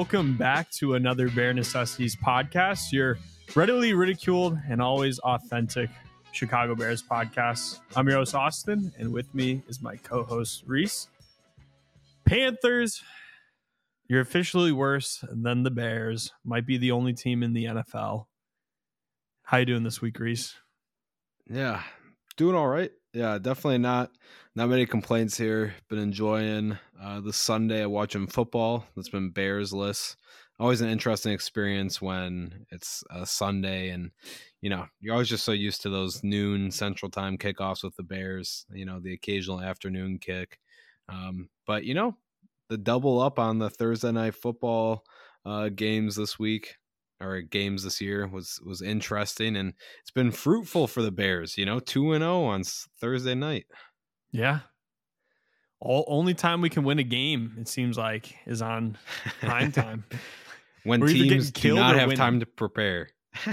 welcome back to another Bare Necessities podcast, your readily ridiculed and always authentic Chicago Bears podcast. I'm your host, Austin, and with me is my co host, Reese. Panthers, you're officially worse than the Bears, might be the only team in the NFL. How you doing this week, Reese? Yeah, doing all right. Yeah, definitely not not many complaints here. Been enjoying uh, the Sunday of watching football. That's been Bearsless. Always an interesting experience when it's a Sunday and you know you're always just so used to those noon Central Time kickoffs with the Bears. You know the occasional afternoon kick, um, but you know the double up on the Thursday night football uh, games this week or games this year was was interesting and it's been fruitful for the Bears. You know, two and zero oh on Thursday night. Yeah. All only time we can win a game, it seems like, is on prime time. when We're teams do not have winning. time to prepare.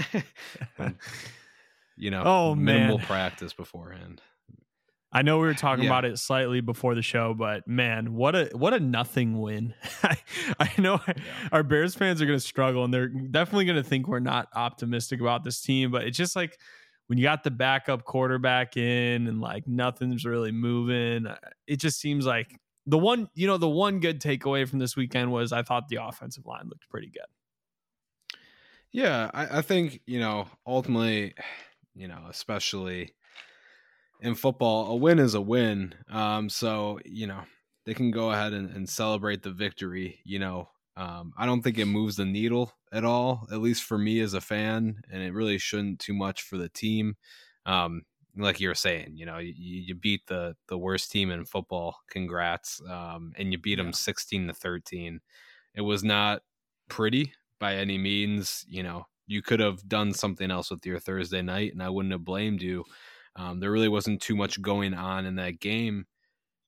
you know, oh, minimal man. practice beforehand. I know we were talking yeah. about it slightly before the show, but man, what a what a nothing win. I, I know yeah. our Bears fans are going to struggle and they're definitely going to think we're not optimistic about this team, but it's just like when you got the backup quarterback in and like nothing's really moving, uh, it just seems like the one, you know, the one good takeaway from this weekend was I thought the offensive line looked pretty good. Yeah, I, I think, you know, ultimately, you know, especially in football, a win is a win. Um, so, you know, they can go ahead and, and celebrate the victory, you know, um, I don't think it moves the needle at all, at least for me as a fan, and it really shouldn't too much for the team. Um, like you were saying, you know, you, you, beat the the worst team in football. Congrats, um, and you beat yeah. them sixteen to thirteen. It was not pretty by any means. You know, you could have done something else with your Thursday night, and I wouldn't have blamed you. Um, there really wasn't too much going on in that game.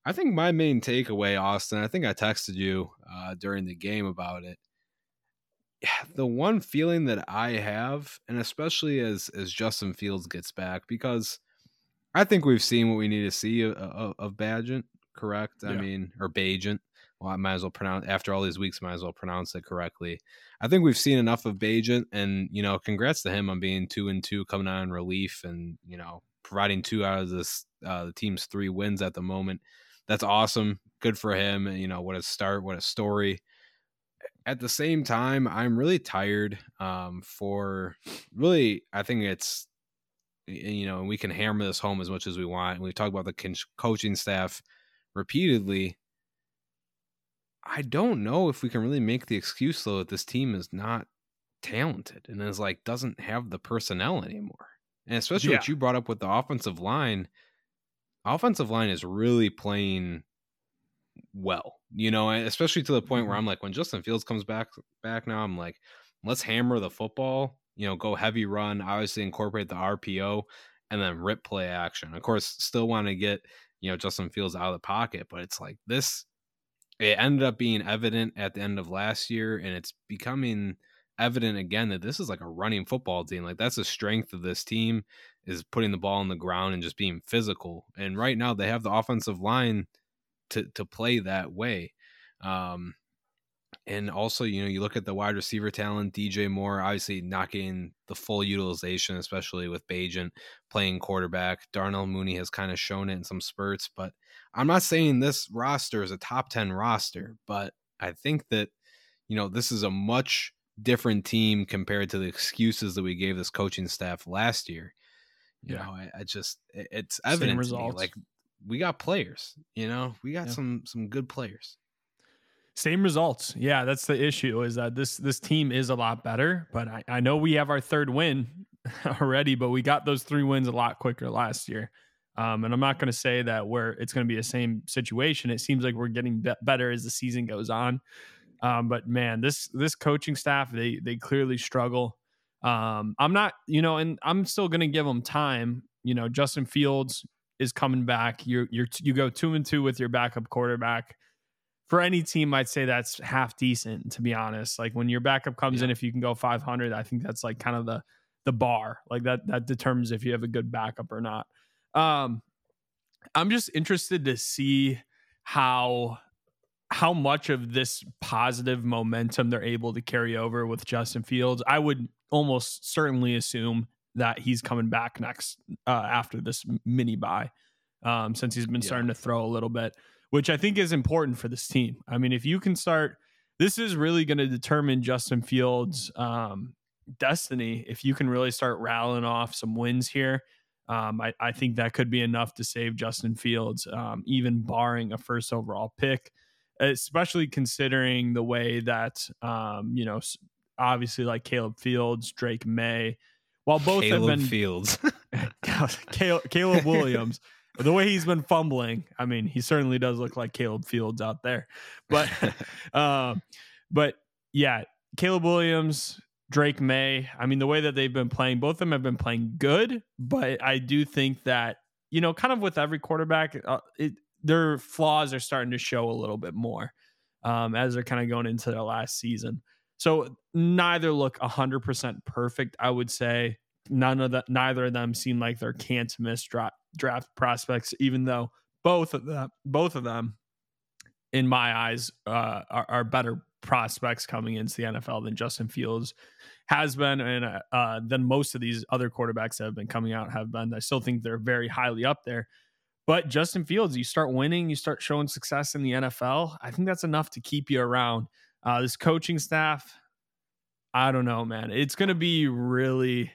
I think my main takeaway, Austin, I think I texted you uh, during the game about it. The one feeling that I have, and especially as as Justin Fields gets back, because I think we've seen what we need to see of, of, of Bagent, correct? Yeah. I mean, or Bagent. Well, I might as well pronounce after all these weeks, might as well pronounce it correctly. I think we've seen enough of Bagent, and you know, congrats to him on being two and two, coming out in relief, and you know, providing two out of this uh, the team's three wins at the moment that's awesome. Good for him. You know, what a start, what a story. At the same time, I'm really tired um, for really, I think it's, you know, we can hammer this home as much as we want. We talk about the coaching staff repeatedly. I don't know if we can really make the excuse though that this team is not talented and is like doesn't have the personnel anymore. And especially yeah. what you brought up with the offensive line, offensive line is really playing well, you know, especially to the point where mm-hmm. I'm like, when Justin Fields comes back back now, I'm like, let's hammer the football, you know, go heavy run, obviously incorporate the RPO and then rip play action. Of course, still want to get, you know, Justin Fields out of the pocket, but it's like this it ended up being evident at the end of last year and it's becoming evident again that this is like a running football team. Like that's the strength of this team is putting the ball on the ground and just being physical. And right now they have the offensive line to to play that way. Um, and also, you know, you look at the wide receiver talent, DJ Moore, obviously not getting the full utilization, especially with Bagent playing quarterback. Darnell Mooney has kind of shown it in some spurts, but I'm not saying this roster is a top 10 roster, but I think that, you know, this is a much different team compared to the excuses that we gave this coaching staff last year. You yeah. know, I, I, just it's evident results. like we got players. You know, we got yeah. some some good players. Same results. Yeah, that's the issue. Is that this this team is a lot better, but I, I know we have our third win already, but we got those three wins a lot quicker last year. Um, and I'm not going to say that we're it's going to be the same situation. It seems like we're getting be- better as the season goes on. Um, but man, this this coaching staff they they clearly struggle. Um, I'm not, you know, and I'm still going to give them time. You know, Justin Fields is coming back. You're you're you go two and two with your backup quarterback. For any team, I'd say that's half decent. To be honest, like when your backup comes yeah. in, if you can go 500, I think that's like kind of the the bar. Like that that determines if you have a good backup or not. Um, I'm just interested to see how how much of this positive momentum they're able to carry over with Justin Fields, I would almost certainly assume that he's coming back next uh, after this mini bye, um, since he's been yeah. starting to throw a little bit, which I think is important for this team. I mean, if you can start, this is really going to determine Justin Fields' um, destiny. If you can really start rattling off some wins here, um, I, I, think that could be enough to save Justin Fields, um, even barring a first overall pick especially considering the way that um, you know obviously like Caleb Fields, Drake Maye, while both Caleb have been Fields, Caleb, Caleb Williams. the way he's been fumbling, I mean, he certainly does look like Caleb Fields out there. But, uh, but yeah, Caleb Williams, Drake Maye. I mean, the way that they've been playing, both of them have been playing good. But I do think that you know, kind of with every quarterback, uh, it, their flaws are starting to show a little bit more um, as they're kind of going into their last season. So neither look 100% perfect, I would say. None of that, neither of them seem like they're can't miss draft, draft prospects, even though both of them, both of them, in my eyes, uh, are, are, better prospects coming into the NFL than Justin Fields has been, and uh, than most of these other quarterbacks that have been coming out have been. I still think they're very highly up there. But Justin Fields, you start winning, you start showing success in the NFL. I think that's enough to keep you around. Uh, this coaching staff, I don't know, man. It's going to be really,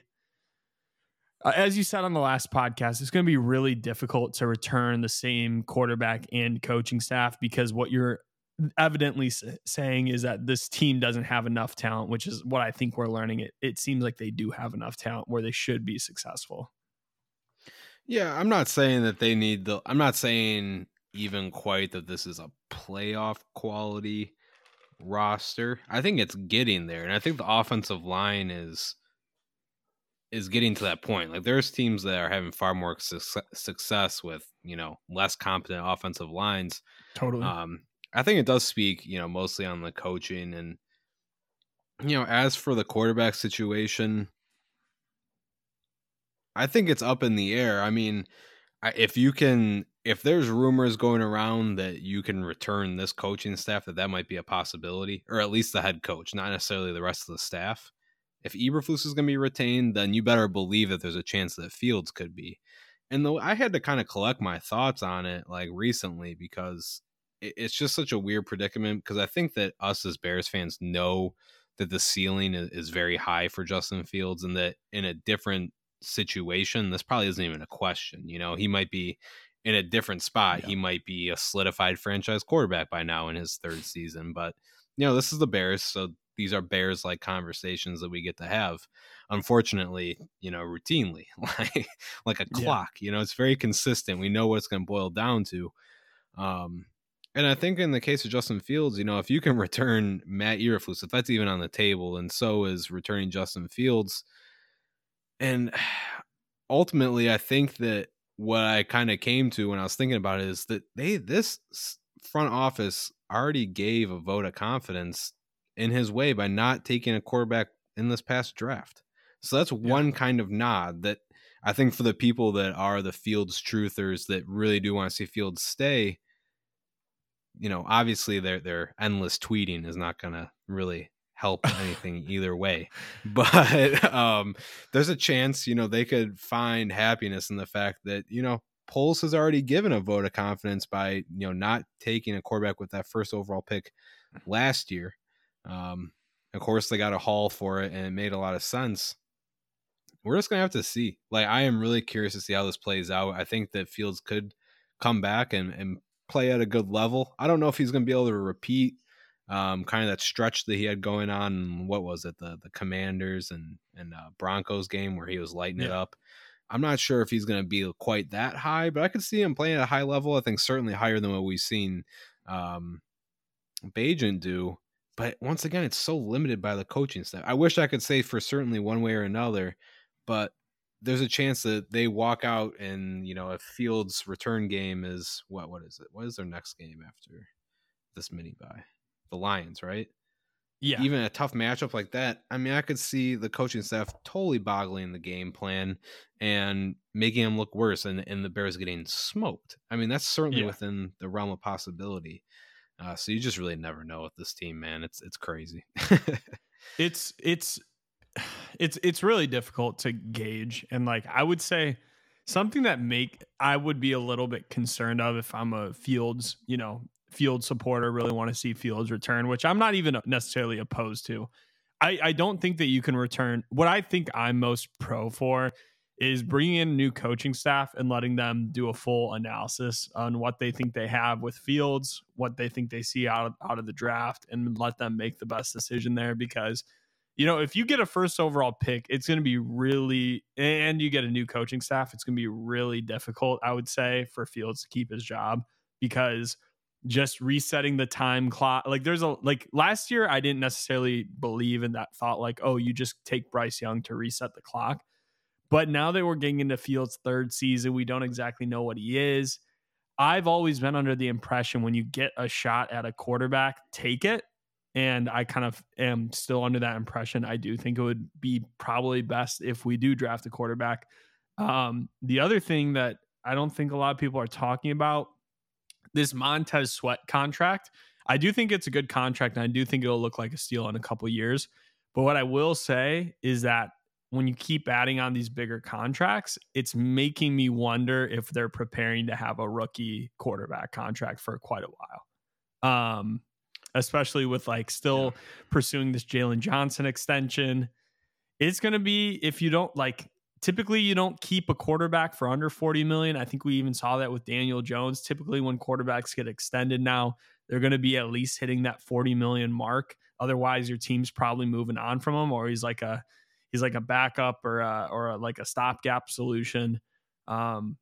uh, as you said on the last podcast, it's going to be really difficult to return the same quarterback and coaching staff because what you're evidently saying is that this team doesn't have enough talent, which is what I think we're learning. It it seems like they do have enough talent where they should be successful. Yeah, I'm not saying that they need the. I'm not saying even quite that this is a playoff quality roster. I think it's getting there, and I think the offensive line is is getting to that point. Like there's teams that are having far more su- success with you know less competent offensive lines. Totally. Um, I think it does speak you know mostly on the coaching and you know as for the quarterback situation, I think it's up in the air. I mean, if you can, if there's rumors going around that you can return this coaching staff, that that might be a possibility, or at least the head coach, not necessarily the rest of the staff. If Eberflus is going to be retained, then you better believe that there's a chance that Fields could be. And though I had to kind of collect my thoughts on it like recently because it's just such a weird predicament because I think that us as Bears fans know that the ceiling is very high for Justin Fields and that in a different situation, this probably isn't even a question. You know, he might be in a different spot. Yeah. He might be a solidified franchise quarterback by now in his third season. But, you know, this is the Bears. So these are Bears like conversations that we get to have. Unfortunately, you know, routinely, like like a clock. Yeah. You know, it's very consistent. We know what it's going to boil down to. Um, and I think in the case of Justin Fields, you know, if you can return Matt Eberflus, if that's even on the table, and so is returning Justin Fields, and ultimately, I think that what I kind of came to when I was thinking about it is that they this front office already gave a vote of confidence in his way by not taking a quarterback in this past draft. So that's yeah. one kind of nod that I think for the people that are the Fields truthers that really do want to see Fields stay, you know, obviously their their endless tweeting is not going to really help anything either way. But um, there's a chance, you know, they could find happiness in the fact that, you know, Poles has already given a vote of confidence by, you know, not taking a quarterback with that first overall pick last year. Um, of course, they got a haul for it and it made a lot of sense. We're just going to have to see. Like, I am really curious to see how this plays out. I think that Fields could come back and, and play at a good level. I don't know if he's going to be able to repeat um, kind of that stretch that he had going on. What was it, the the Commanders and and uh, Broncos game where he was lighting yeah. it up. I'm not sure if he's going to be quite that high, but I could see him playing at a high level. I think certainly higher than what we've seen um, Bagent do. But once again, it's so limited by the coaching staff. I wish I could say for certainly one way or another, but there's a chance that they walk out and you know if Fields' return game is what what is it? What is their next game after this mini bye? The Lions, right? Yeah. Even a tough matchup like that, I mean, I could see the coaching staff totally boggling the game plan and making them look worse and, and the Bears getting smoked. I mean, that's certainly yeah. within the realm of possibility. Uh, so you just really never know with this team, man. It's it's crazy. it's it's it's it's really difficult to gauge, and like I would say, something that make I would be a little bit concerned of if I'm a Fields, you know, Field supporter, really want to see Fields return, which I'm not even necessarily opposed to. I, I don't think that you can return. What I think I'm most pro for is bringing in new coaching staff and letting them do a full analysis on what they think they have with Fields, what they think they see out of, out of the draft, and let them make the best decision there. Because, you know, if you get a first overall pick, it's going to be really, and you get a new coaching staff, it's going to be really difficult, I would say, for Fields to keep his job because just resetting the time clock. Like there's a like last year I didn't necessarily believe in that thought like oh you just take Bryce Young to reset the clock. But now that we're getting into Fields' third season, we don't exactly know what he is. I've always been under the impression when you get a shot at a quarterback, take it. And I kind of am still under that impression. I do think it would be probably best if we do draft a quarterback. Um, the other thing that I don't think a lot of people are talking about this Montez Sweat contract. I do think it's a good contract, and I do think it'll look like a steal in a couple years. But what I will say is that when you keep adding on these bigger contracts, it's making me wonder if they're preparing to have a rookie quarterback contract for quite a while. Um, especially with like still yeah. pursuing this Jaylon Johnson extension. It's going to be if you don't like typically you don't keep a quarterback for under 40 million. I think we even saw that with Daniel Jones. Typically when quarterbacks get extended now, they're going to be at least hitting that 40 million mark. Otherwise your team's probably moving on from him or he's like a he's like a backup or a, or a, like a stopgap solution. Um,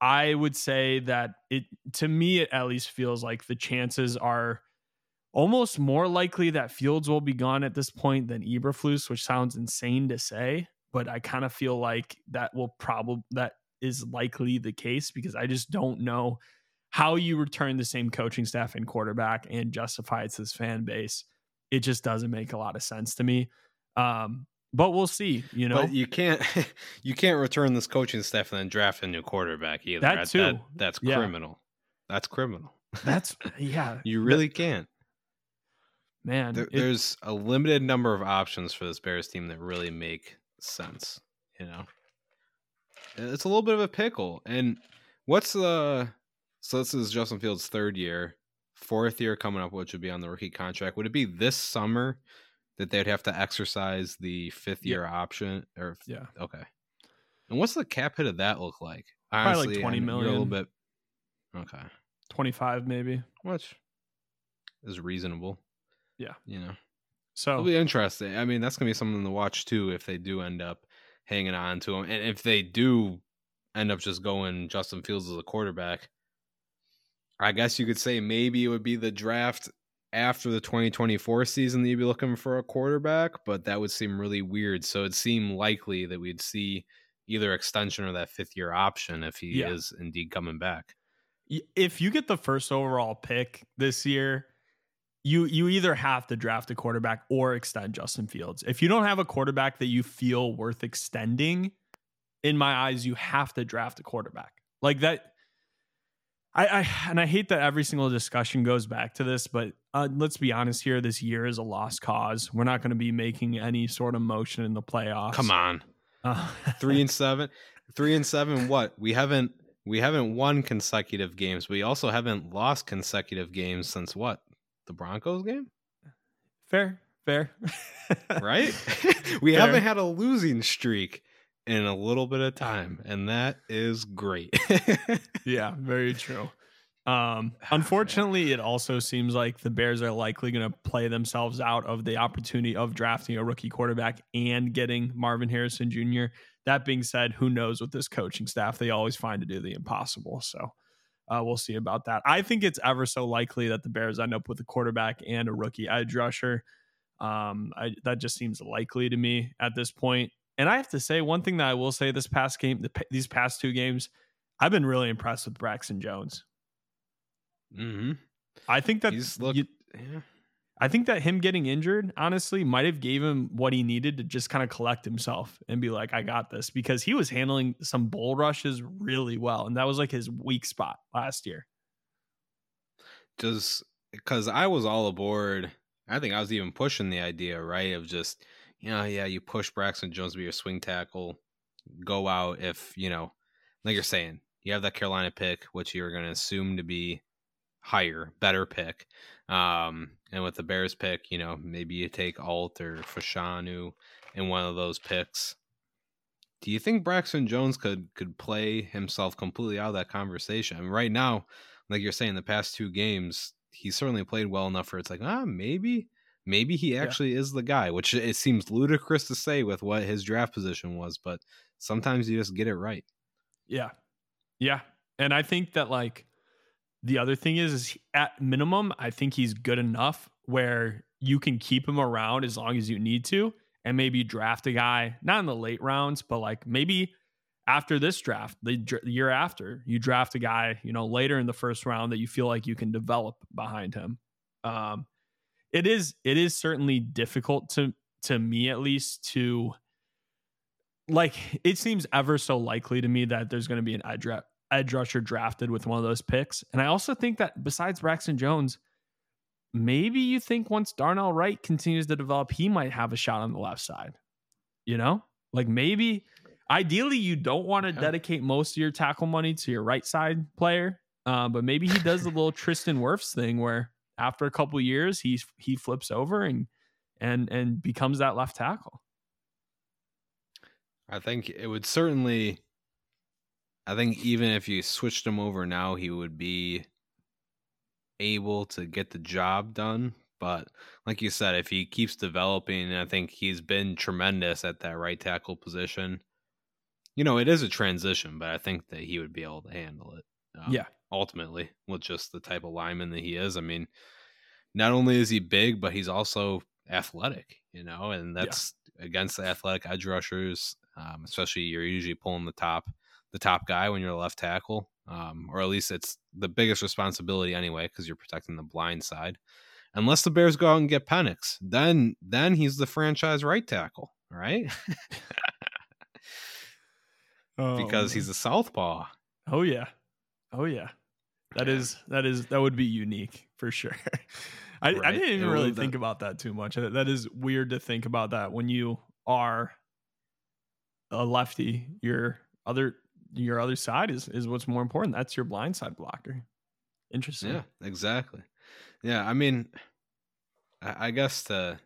I would say that it to me it at least feels like the chances are almost more likely that Fields will be gone at this point than Eberflus, which sounds insane to say, but I kind of feel like that will probably that is likely the case because I just don't know how you return the same coaching staff and quarterback and justify it to this fan base. It just doesn't make a lot of sense to me. Um, but we'll see. You know, but you can't you can't return this coaching staff and then draft a new quarterback either. That too. That, that's yeah. criminal. That's criminal. That's yeah. you really can't. Man, there, it, there's a limited number of options for this Bears team that really make sense. You know, it's a little bit of a pickle. And what's the so this is Justin Fields' third year, fourth year coming up, which would be on the rookie contract. Would it be this summer that they'd have to exercise the fifth year yeah. option? Or yeah, okay. And what's the cap hit of that look like? Honestly, Probably like twenty million. A little bit. Okay. Twenty five maybe. Which is reasonable. Yeah. You know. So it'll be interesting. I mean, that's gonna be something to watch too if they do end up hanging on to him, and if they do end up just going Justin Fields as a quarterback. I guess you could say maybe it would be the draft after the 2024 season that you'd be looking for a quarterback, but that would seem really weird. So it seemed likely that we'd see either extension or that fifth year option if he yeah. is indeed coming back. If you get the first overall pick this year, you you either have to draft a quarterback or extend Justin Fields. If you don't have a quarterback that you feel worth extending, in my eyes, you have to draft a quarterback. Like that I, I and I hate that every single discussion goes back to this, but uh, let's be honest here. This year is a lost cause. We're not going to be making any sort of motion in the playoffs. Come on, uh, three and seven, three and seven. What we haven't we haven't won consecutive games. We also haven't lost consecutive games since what the Broncos game. Fair, fair, right? we fair. haven't had a losing streak in a little bit of time, and that is great. yeah, very true. Um, unfortunately, it also seems like the Bears are likely going to play themselves out of the opportunity of drafting a rookie quarterback and getting Marvin Harrison Jr. That being said, who knows with this coaching staff? They always find to do the impossible. So uh, we'll see about that. I think it's ever so likely that the Bears end up with a quarterback and a rookie edge rusher. Um, I, that just seems likely to me at this point. And I have to say, one thing that I will say this past game, the, these past two games, I've been really impressed with Braxton Jones. Mm-hmm. I think that he's looked. yeah. I think that him getting injured, honestly, might have gave him what he needed to just kind of collect himself and be like, "I got this," because he was handling some bull rushes really well, and that was like his weak spot last year. Just because I was all aboard. I think I was even pushing the idea, right, of just you know, yeah, you push Braxton Jones to be your swing tackle, go out if you know, like you're saying, you have that Carolina pick, which you're going to assume to be higher, better pick. Um, and with the Bears pick, you know, maybe you take Alt or Fashanu in one of those picks. Do you think Braxton Jones could could play himself completely out of that conversation? I mean, right now, like you're saying, the past two games, he certainly played well enough for it's like, ah, maybe, maybe he actually yeah. is the guy. Which it seems ludicrous to say with what his draft position was, but sometimes you just get it right. Yeah, yeah, and I think that like the other thing is, is at minimum, I think he's good enough where you can keep him around as long as you need to, and maybe draft a guy not in the late rounds, but like maybe after this draft, the, the year after, you draft a guy, you know, later in the first round that you feel like you can develop behind him. Um, it is it is certainly difficult to to me at least to like it seems ever so likely to me that there's going to be an edge edge rusher drafted with one of those picks. And I also think that besides Braxton Jones, maybe you think once Darnell Wright continues to develop, he might have a shot on the left side. You know, like maybe ideally you don't want to yeah. dedicate most of your tackle money to your right side player, uh, but maybe he does the little Tristan Wirfs thing where after a couple years he he flips over and and and becomes that left tackle. I think it would certainly I think even if you switched him over now, he would be able to get the job done. But like you said, if he keeps developing, I think he's been tremendous at that right tackle position. You know, it is a transition, but I think that he would be able to handle it. Um, yeah. Ultimately, with just the type of lineman that he is. I mean, not only is he big, but he's also athletic, you know, and that's yeah. against the athletic edge rushers, um, especially you're usually pulling the top the top guy when you're a left tackle, um, or at least it's the biggest responsibility anyway because you're protecting the blind side. Unless the Bears go out and get Penix, then then he's the franchise right tackle, right? oh, because he's a southpaw. Oh yeah, oh yeah. That yeah. is that is that would be unique for sure. I, right. I didn't even really think about that too much. That is weird to think about that when you are a lefty. Your other your other side is is what's more important. That's your blind side blocker. Interesting. Yeah, exactly. Yeah, I mean, I, I guess to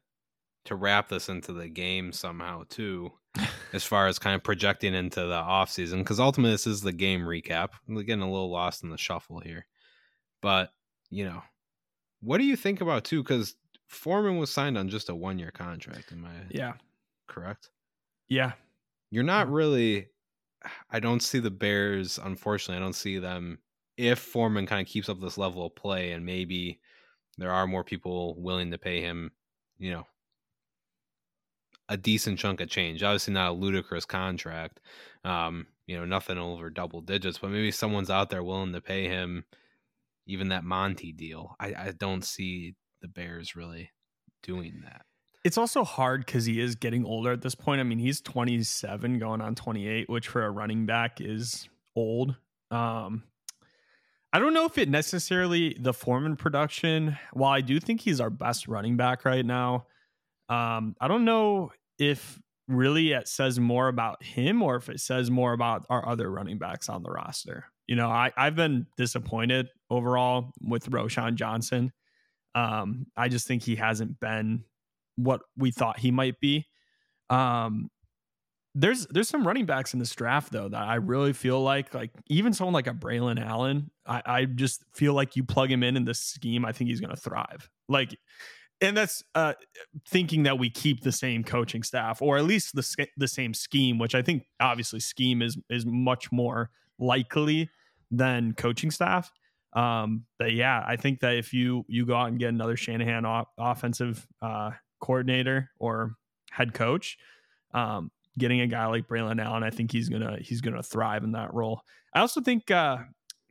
to wrap this into the game somehow too, as far as kind of projecting into the off season, because ultimately this is the game recap. We're getting a little lost in the shuffle here, but you know, what do you think about too? Because Foreman was signed on just a one year contract. Am I? Yeah. Correct. Yeah. You're not mm. really I don't see the Bears. Unfortunately, I don't see them. If Foreman kind of keeps up this level of play, and maybe there are more people willing to pay him, you know, a decent chunk of change. Obviously, not a ludicrous contract. Um, you know, nothing over double digits, but maybe someone's out there willing to pay him even that Monty deal. I, I don't see the Bears really doing that it's also hard because he is getting older at this point. I mean, he's 27 going on 28, which for a running back is old. Um, I don't know if it necessarily the form Foreman production, while I do think he's our best running back right now, um, I don't know if really it says more about him or if it says more about our other running backs on the roster. You know, I, I've been disappointed overall with Roschon Johnson. Um, I just think he hasn't been what we thought he might be. Um, there's there's some running backs in this draft though that I really feel like like even someone like a Braylon Allen, I, I just feel like you plug him in in this scheme, I think he's going to thrive. Like, and that's uh, thinking that we keep the same coaching staff or at least the the same scheme, which I think obviously scheme is is much more likely than coaching staff. Um, but yeah, I think that if you you go out and get another Shanahan off, offensive uh, coordinator or head coach. Um, getting a guy like Braylon Allen, I think he's gonna he's gonna thrive in that role. I also think, uh,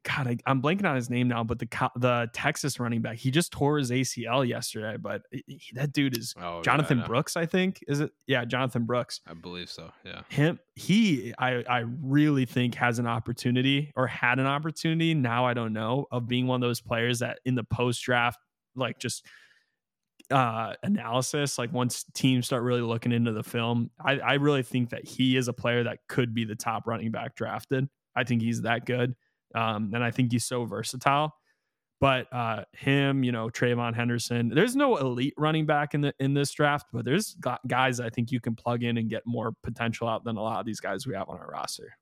God, I, am blanking on his name now, but the the Texas running back, he just tore his ACL yesterday. But he, that dude is oh, Jonathan yeah, I Brooks, I think. Is it? Yeah, Jonathan Brooks. I believe so. Yeah, him. He, I, I really think has an opportunity or had an opportunity. Now I don't know of being one of those players that in the post draft like just uh, analysis, like once teams start really looking into the film, I, I really think that he is a player that could be the top running back drafted. I think he's that good. Um, and I think he's so versatile. But uh, him, you know, TreVeyon Henderson, there's no elite running back in the in this draft, but there's guys I think you can plug in and get more potential out than a lot of these guys we have on our roster.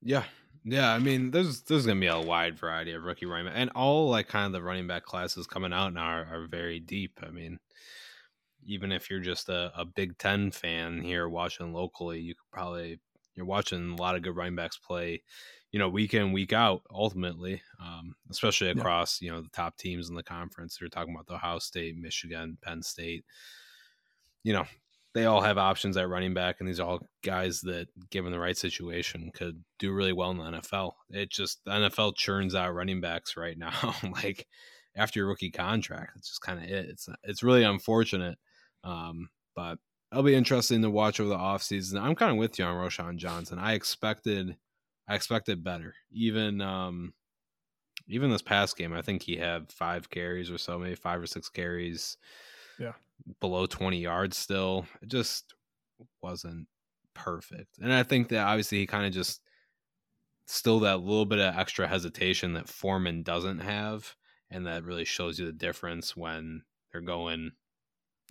Yeah, yeah, I mean, there's there's gonna be a wide variety of rookie running back, and all like kind of the running back classes coming out now are, are very deep. I mean, even if you're just a, a Big Ten fan here watching locally, you could probably you're watching a lot of good running backs play, you know, week in week out. Ultimately, um, especially across yeah. you know the top teams in the conference. You're talking about the Ohio State, Michigan, Penn State. You know, they all have options at running back, and these are all guys that, given the right situation, could do really well in the NFL. It just the NFL churns out running backs right now. like after your rookie contract, it's just kind of it. It's it's really unfortunate, um, but it'll be interesting to watch over the offseason. I'm kind of with you on Roschon Johnson. I expected I expected better. Even um, even this past game, I think he had five carries or so, maybe five or six carries. Yeah below 20 yards still. It just wasn't perfect. And I think that obviously he kind of just still that little bit of extra hesitation that Foreman doesn't have. And that really shows you the difference when they're going,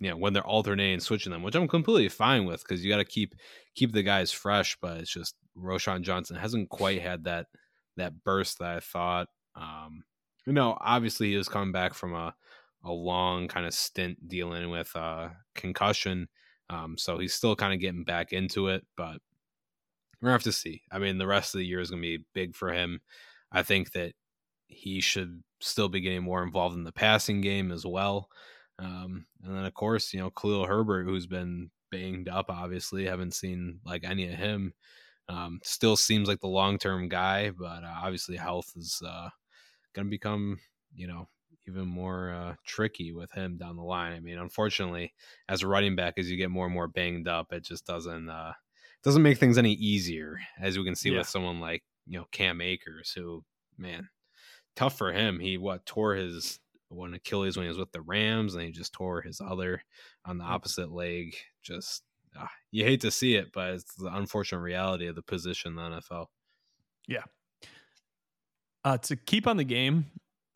you know, when they're alternating switching them, which I'm completely fine with because you got to keep keep the guys fresh. But it's just Roschon Johnson hasn't quite had that that burst that I thought. Um, you know, obviously he was coming back from a a long kind of stint dealing with uh, concussion. Um, so he's still kind of getting back into it, but we're gonna have to see. I mean, the rest of the year is gonna be big for him. I think that he should still be getting more involved in the passing game as well. Um, and then of course, you know, Khalil Herbert, who's been banged up, obviously, haven't seen like any of him. Um, still seems like the long term guy, but uh, obviously health is uh, gonna become, you know, even more uh, tricky with him down the line. I mean, unfortunately, as a running back, as you get more and more banged up, it just doesn't uh, doesn't make things any easier. As we can see yeah. with someone like you know Cam Akers, who man, tough for him. He what tore his one Achilles when he was with the Rams, and he just tore his other on the opposite leg. Just uh, you hate to see it, but it's the unfortunate reality of the position in the NFL. Yeah. Uh, to keep on the game,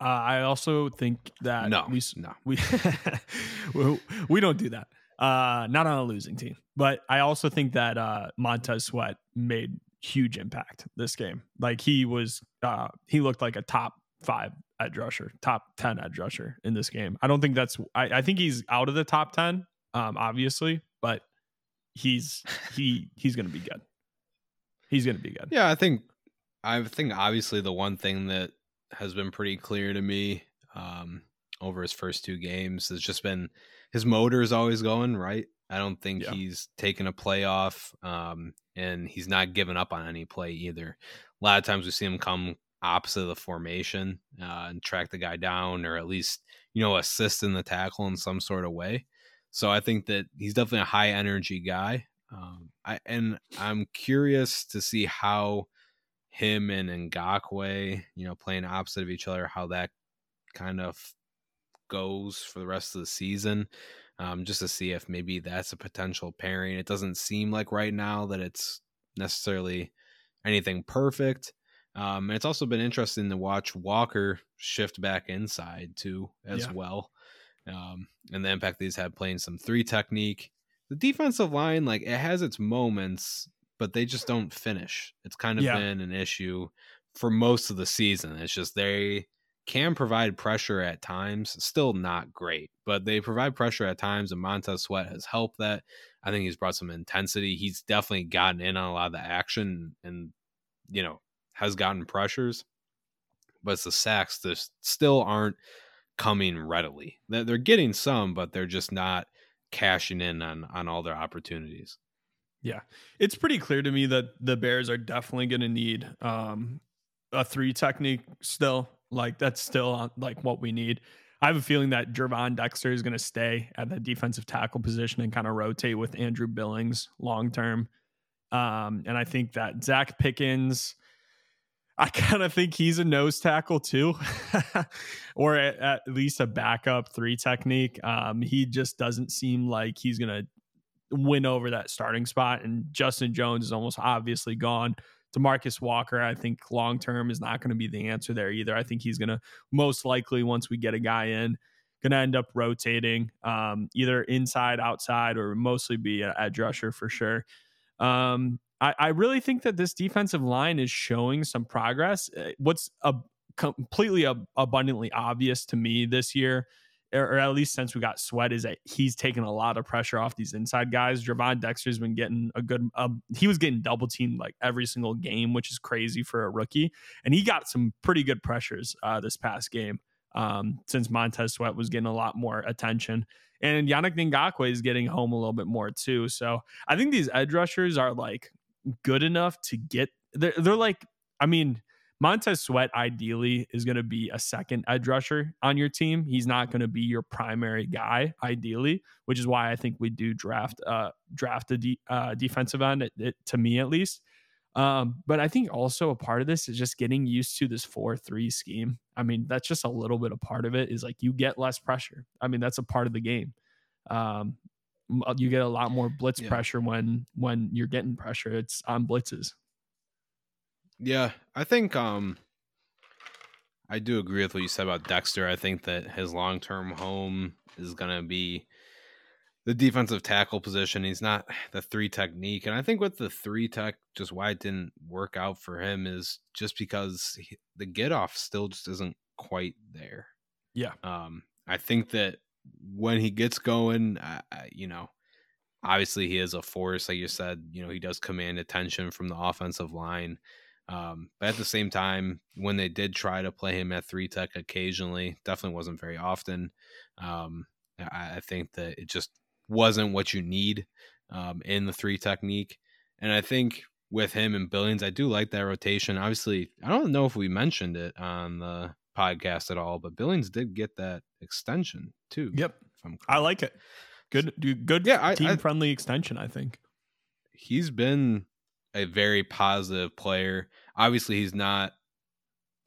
uh, I also think that no, we no, we we don't do that. Uh, not on a losing team, but I also think that uh, Montez Sweat made huge impact this game. Like he was, uh, he looked like a top five edge rusher, top ten edge rusher in this game. I don't think that's. I, I think he's out of the top ten, um, obviously, but he's he he's going to be good. He's going to be good. Yeah, I think I think obviously the one thing that has been pretty clear to me um, over his first two games. Has just been his motor is always going right. I don't think yeah. he's taken a play off, um, and he's not given up on any play either. A lot of times we see him come opposite of the formation uh, and track the guy down, or at least you know assist in the tackle in some sort of way. So I think that he's definitely a high energy guy. Um, I and I'm curious to see how him and Ngakoue, you know, playing opposite of each other, how that kind of goes for the rest of the season. Um, just to see if maybe that's a potential pairing. It doesn't seem like right now that it's necessarily anything perfect. Um, and it's also been interesting to watch Walker shift back inside too, as yeah. well. Um, and the impact that he's had playing some three technique. The defensive line, like it has its moments, but they just don't finish. It's kind of yeah. been an issue for most of the season. It's just they can provide pressure at times, still not great, but they provide pressure at times, and Montez Sweat has helped that. I think he's brought some intensity. He's definitely gotten in on a lot of the action and, you know, has gotten pressures, but it's the sacks that still aren't coming readily. They're getting some, but they're just not cashing in on on all their opportunities. Yeah, it's pretty clear to me that the Bears are definitely going to need um, a three technique still. Like that's still like what we need. I have a feeling that Gervon Dexter is going to stay at the defensive tackle position and kind of rotate with Andrew Billings long term. Um, and I think that Zacch Pickens, I kind of think he's a nose tackle too, or at, at, least a backup three technique. Um, he just doesn't seem like he's gonna win over that starting spot. And Justin Jones is almost obviously gone. Demarcus Walker, I think long term is not going to be the answer there either. I think he's going to most likely once we get a guy in, going to end up rotating um, either inside, outside, or mostly be a edge rusher for sure. Um, I, I really think that this defensive line is showing some progress. Uh, what's a, completely ab- abundantly obvious to me this year or at least since we got Sweat, is that he's taken a lot of pressure off these inside guys. Gervon Dexter's been getting a good, uh, he was getting double teamed like every single game, which is crazy for a rookie. And he got some pretty good pressures uh, this past game um, since Montez Sweat was getting a lot more attention. And Yannick Ngakoue is getting home a little bit more too. So I think these edge rushers are like good enough to get, they're, they're like, I mean, Montez Sweat ideally is going to be a second edge rusher on your team. He's not going to be your primary guy ideally, which is why I think we do draft uh draft a de- uh, defensive end it, it, to me at least. Um, but I think also a part of this is just getting used to this four three scheme. I mean, that's just a little bit of part of it. Is like you get less pressure. I mean, that's a part of the game. Um, uh, you get a lot more blitz yeah. pressure when when you're getting pressure. It's on blitzes. Yeah, I think um I do agree with what you said about Dexter. I think that his long term home is gonna be the defensive tackle position. He's not the three technique, and I think with the three tech, just why it didn't work out for him is just because he, the get off still just isn't quite there. Yeah. Um, I think that when he gets going, you know, obviously he is a force, like you said. You know, he does command attention from the offensive line. Um, but at the same time, when they did try to play him at three tech occasionally, definitely wasn't very often. Um, I, I, think that it just wasn't what you need um, in the three technique. And I think with him and Billings, I do like that rotation. Obviously, I don't know if we mentioned it on the podcast at all, but Billings did get that extension too. Yep, I like it. Good, good, yeah, team friendly extension. I think he's been a very positive player. Obviously, he's not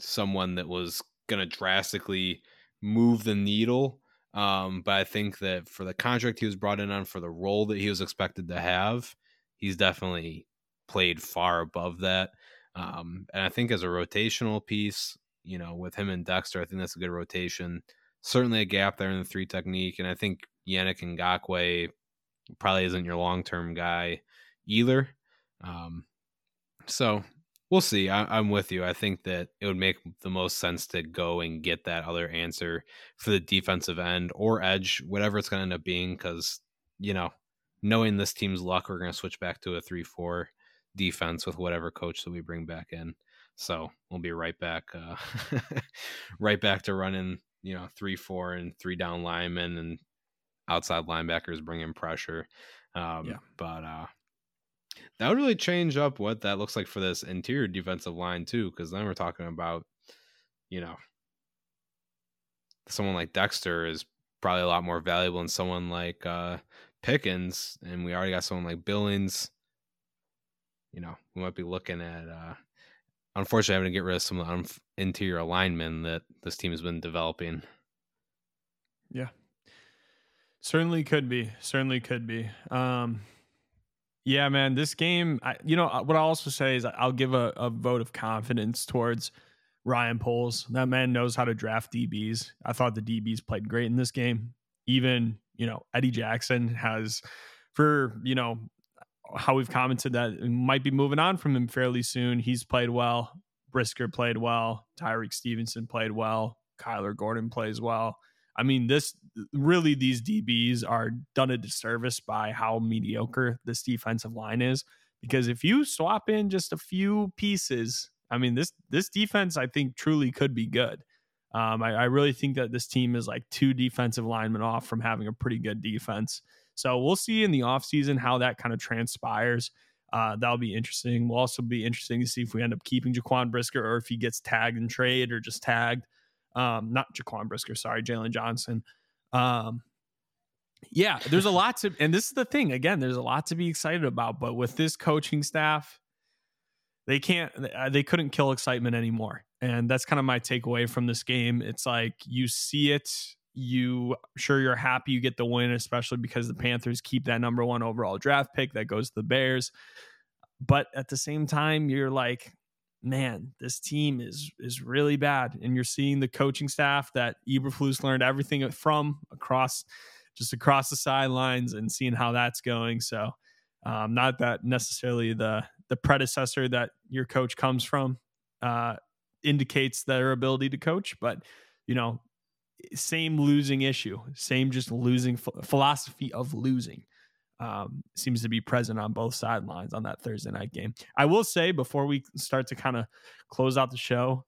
someone that was going to drastically move the needle. Um, but I think that for the contract he was brought in on, for the role that he was expected to have, he's definitely played far above that. Um, and I think as a rotational piece, you know, with him and Dexter, I think that's a good rotation. Certainly a gap there in the three technique. And I think Yannick Ngakoue probably isn't your long term guy either. Um, so we'll see. I, am with you. I think that it would make the most sense to go and get that other answer for the defensive end or edge, whatever it's going to end up being. Because you know, knowing this team's luck, we're going to switch back to a three-four defense with whatever coach that we bring back in. So we'll be right back, uh, right back to running, you know, three, four, and three down linemen and outside linebackers bringing pressure. Um, yeah. But uh, that would really change up what that looks like for this interior defensive line too, because then we're talking about, you know, someone like Dexter is probably a lot more valuable than someone like uh, Pickens, and we already got someone like Billings. You know, we might be looking at. Uh, unfortunately, having to get rid of some of the interior linemen that this team has been developing. Yeah, certainly could be. Certainly could be. Um, yeah, man, this game, I, you know, what I'll also say is I'll give a, a vote of confidence towards Ryan Poles. That man knows how to draft DBs. I thought the DBs played great in this game. Even, you know, Eddie Jackson has, for, you know, how we've commented that might be moving on from him fairly soon. He's played well. Brisker played well. Tyrique Stevenson played well. Kyler Gordon plays well. I mean, this really these DBs are done a disservice by how mediocre this defensive line is. Because if you swap in just a few pieces, I mean, this this defense I think truly could be good. Um, I, I really think that this team is like two defensive linemen off from having a pretty good defense. So we'll see in the offseason how that kind of transpires. Uh, that'll be interesting. Will also be interesting to see if we end up keeping Jaquan Brisker or if he gets tagged and trade or just tagged. Um, not Jaquan Brisker, sorry, Jaylon Johnson. Um, yeah, there's a lot to, and this is the thing. Again, there's a lot to be excited about. But with this coaching staff, they can't uh, they couldn't kill excitement anymore. And that's kind of my takeaway from this game. It's like you see it, you sure you're happy you get the win, especially because the Panthers keep that number one overall draft pick that goes to the Bears. But at the same time, you're like, man, this team is is really bad. And you're seeing the coaching staff that Eberflus learned everything from across just across the sidelines and seeing how that's going. So um, not that necessarily the the predecessor that your coach comes from uh, indicates their ability to coach, but you know, same losing issue, same just losing philosophy of losing um, seems to be present on both sidelines on that Thursday night game. I will say before we start to kind of close out the show,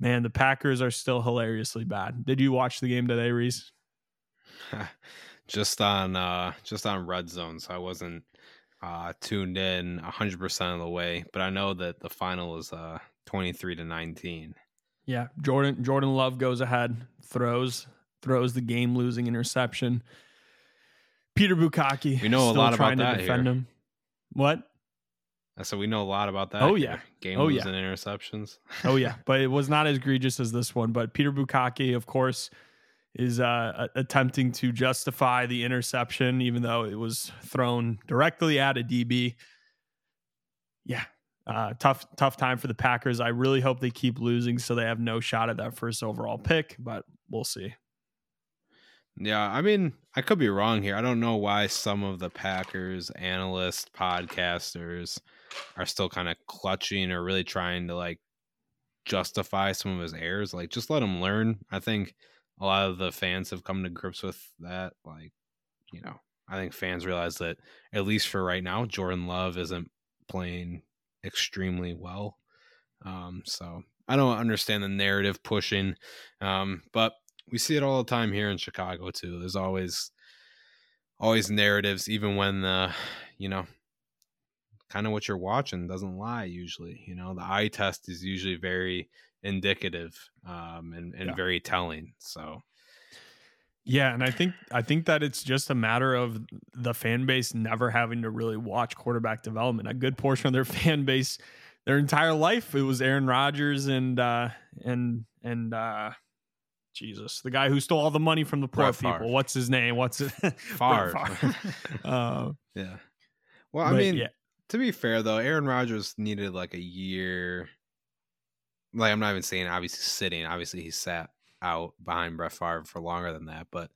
man, the Packers are still hilariously bad. Did you watch the game today, Reese? just on uh just on red zone, so I wasn't uh tuned in 100% of the way, but I know that the final is uh 23 to 19. Yeah, Jordan Jordan Love goes ahead, throws throws the game losing interception. Peter Bukowski. We know a lot about that defend here. him. What? So we know a lot about that. Oh yeah, game oh, yeah. interceptions. oh yeah, but it was not as egregious as this one. But Peter Bukowski, of course, is uh, attempting to justify the interception, even though it was thrown directly at a DB. Yeah, uh, tough, tough time for the Packers. I really hope they keep losing so they have no shot at that first overall pick, but we'll see. Yeah, I mean, I could be wrong here. I don't know why some of the Packers analysts, podcasters are still kind of clutching or really trying to like justify some of his errors. Like, just let him learn. I think a lot of the fans have come to grips with that. Like, you know, I think fans realize that at least for right now, Jordan Love isn't playing extremely well. Um, so I don't understand the narrative pushing. Um, but we see it all the time here in Chicago too. There's always always narratives, even when the you know kind of what you're watching doesn't lie usually. You know, the eye test is usually very indicative um, and, and yeah. very telling. So yeah, and I think I think that it's just a matter of the fan base never having to really watch quarterback development. A good portion of their fan base, their entire life, it was Aaron Rodgers and uh, and and uh, Jesus, the guy who stole all the money from the poor people. What's his name? What's it? Favre. uh, yeah. Well, I mean, yeah. to be fair though, Aaron Rodgers needed like a year. Like I'm not even saying obviously sitting. Obviously he sat out behind Brett Favre for longer than that, but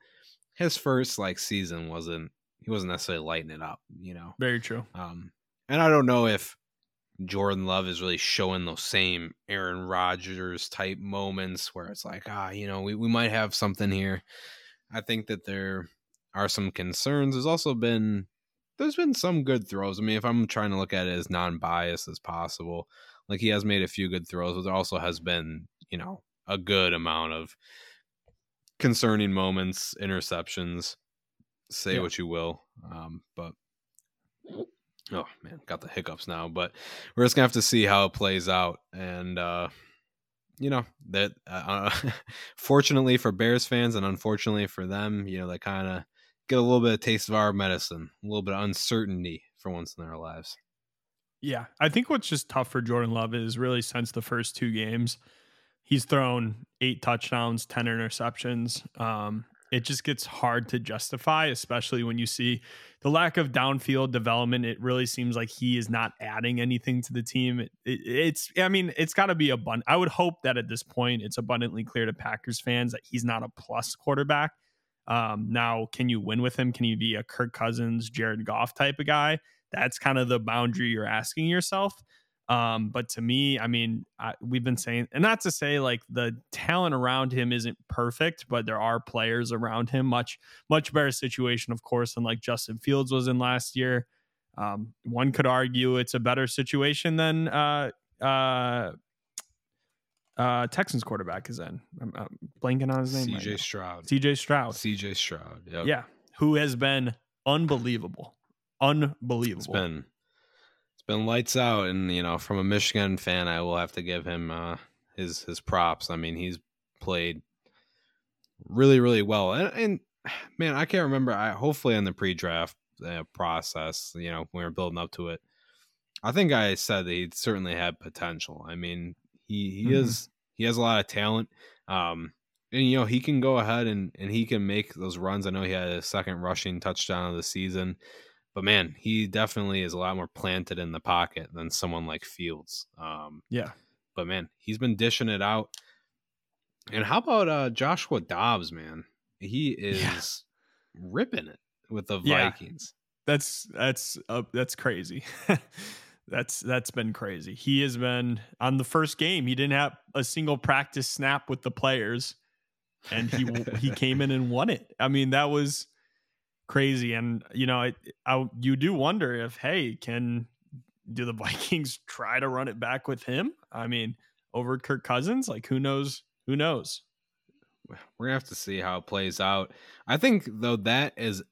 his first like season wasn't. He wasn't necessarily lighting it up. You know. Very true. Um, and I don't know if Jordan Love is really showing those same Aaron Rodgers type moments where it's like, ah, you know, we, we might have something here. I think that there are some concerns. There's also been there's been some good throws. I mean, if I'm trying to look at it as non-biased as possible, like he has made a few good throws, but there also has been, you know, a good amount of concerning moments, interceptions. Say yeah. what you will, um, but oh man, got the hiccups now, but we're just gonna have to see how it plays out. And uh, you know that uh, fortunately for Bears fans and unfortunately for them, you know they kind of get a little bit of taste of our medicine, a little bit of uncertainty for once in their lives. Yeah, I think what's just tough for Jordan Love is really since the first two games, he's thrown eight touchdowns, ten interceptions. Um, it just gets hard to justify, especially when you see the lack of downfield development. It really seems like he is not adding anything to the team. It, it, it's, I mean, it's got to be abundant. I would hope that at this point, it's abundantly clear to Packers fans that he's not a plus quarterback. Um, now, can you win with him? Can you be a Kirk Cousins, Jared Goff type of guy? That's kind of the boundary you're asking yourself. Um, but to me, I mean, I, we've been saying, and not to say like the talent around him isn't perfect, but there are players around him much much better situation, of course, than like Justin Fields was in last year. Um, one could argue it's a better situation than uh, uh, uh, Texans quarterback is in. I'm, I'm blanking on his name. CJ right Stroud. CJ Stroud. CJ Stroud. Yep. Yeah, who has been unbelievable, unbelievable. It's been been lights out, and you know, from a Michigan fan, I will have to give him uh, his his props. I mean, he's played really, really well, and, and man, I can't remember. I hopefully in the pre-draft uh, process, you know, when we were building up to it, I think I said that he certainly had potential. I mean, he he Mhm. is he has a lot of talent. Um, and you know he can go ahead and and he can make those runs. I know he had a second rushing touchdown of the season, but man, he definitely is a lot more planted in the pocket than someone like Fields. Um, Yeah. but man, he's been dishing it out. And how about uh Joshua Dobbs, man? He is ripping it with the Yeah. Vikings. That's that's uh, that's crazy. that's that's been crazy. He has been on the first game. He didn't have a single practice snap with the players, and he he came in and won it. I mean, that was crazy. And you know, I, I you do wonder if hey, can do the Vikings try to run it back with him? I mean, over Kirk Cousins, like who knows? Who knows? we're gonna have to see how it plays out. I think though that is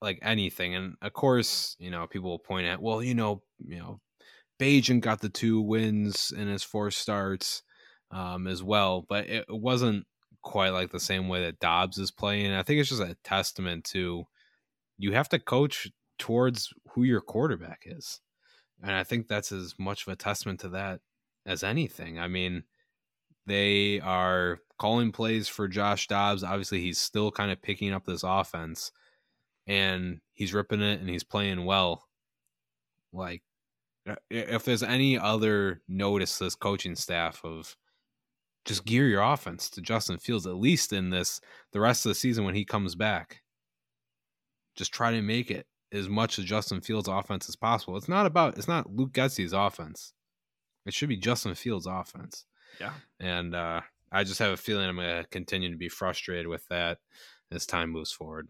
like anything, and of course, you know, people will point at, well, you know, you know, Bagent got the two wins in his four starts um, as well, but it, it wasn't quite like the same way that Dobbs is playing. I think it's just a testament to you have to coach towards who your quarterback is, and I think that's as much of a testament to that as anything. I mean, they are calling plays for Josh Dobbs. Obviously, he's still kind of picking up this offense and he's ripping it and he's playing well. Like, uh, if there's any other notice this coaching staff of just gear your offense to Justin Fields, at least in this, the rest of the season when he comes back, just try to make it as much as Justin Fields' offense as possible. It's not about, it's not Luke Getsy's offense. It should be Justin Fields' offense. Yeah. And uh, I just have a feeling I'm going to continue to be frustrated with that as time moves forward.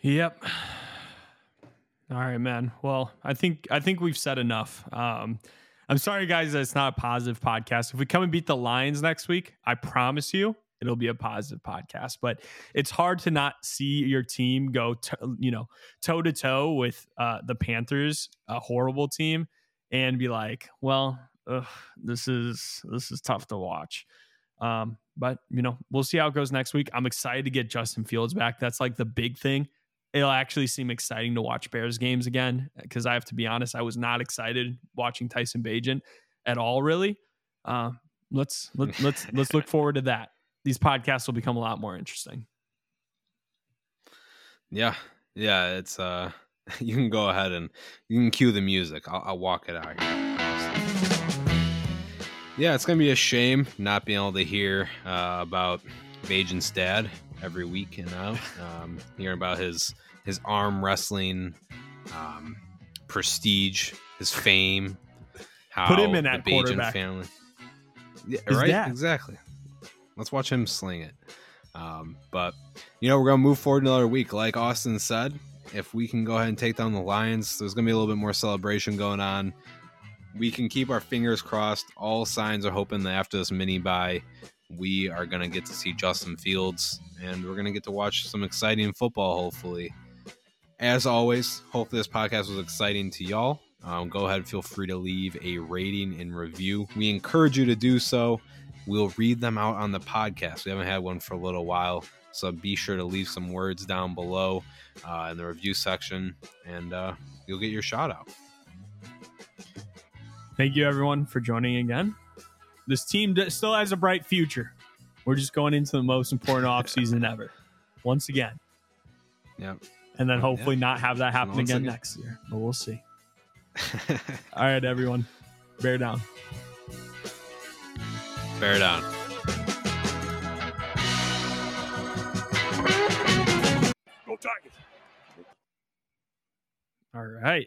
Yep. All right, man. Well, I think I think we've said enough. Um, I'm sorry, guys, that it's not a positive podcast. If we come and beat the Lions next week, I promise you it'll be a positive podcast. But it's hard to not see your team go, to, you know, toe to toe with uh, the Panthers, a horrible team, and be like, well, ugh, this is this is tough to watch. Um, but you know, we'll see how it goes next week. I'm excited to get Justin Fields back. That's like the big thing. It'll actually seem exciting to watch Bears games again because I have to be honest, I was not excited watching Tyson Bagent at all. Really, uh, let's let, let's let's look forward to that. These podcasts will become a lot more interesting. Yeah, yeah, it's uh, you can go ahead and you can cue the music. I'll, I'll walk it out. Yeah, it's gonna be a shame not being able to hear uh, about Bagent's dad every week and now. Um, hearing about his his arm wrestling um, prestige, his fame. How Put him in that Bagent quarterback. family. Yeah, His right. dad. Exactly. Let's watch him sling it. Um, but you know, we're gonna move forward another week. Like Austin said, if we can go ahead and take down the Lions, there's gonna be a little bit more celebration going on. We can keep our fingers crossed. All signs are hoping that after this mini bye, we are gonna get to see Justin Fields, and we're gonna get to watch some exciting football. Hopefully, as always, hope this podcast was exciting to y'all. Um, go ahead and feel free to leave a rating and review. We encourage you to do so. We'll read them out on the podcast. We haven't had one for a little while, so be sure to leave some words down below uh, in the review section, and uh, you'll get your shout out. Thank you, everyone, for joining again. This team still has a bright future. We're just going into the most important offseason ever, once again. Yep. And then hopefully not have that happen again again. next year. But we'll see. All right, everyone. Bear down. Bear down. Go Tigers. All right.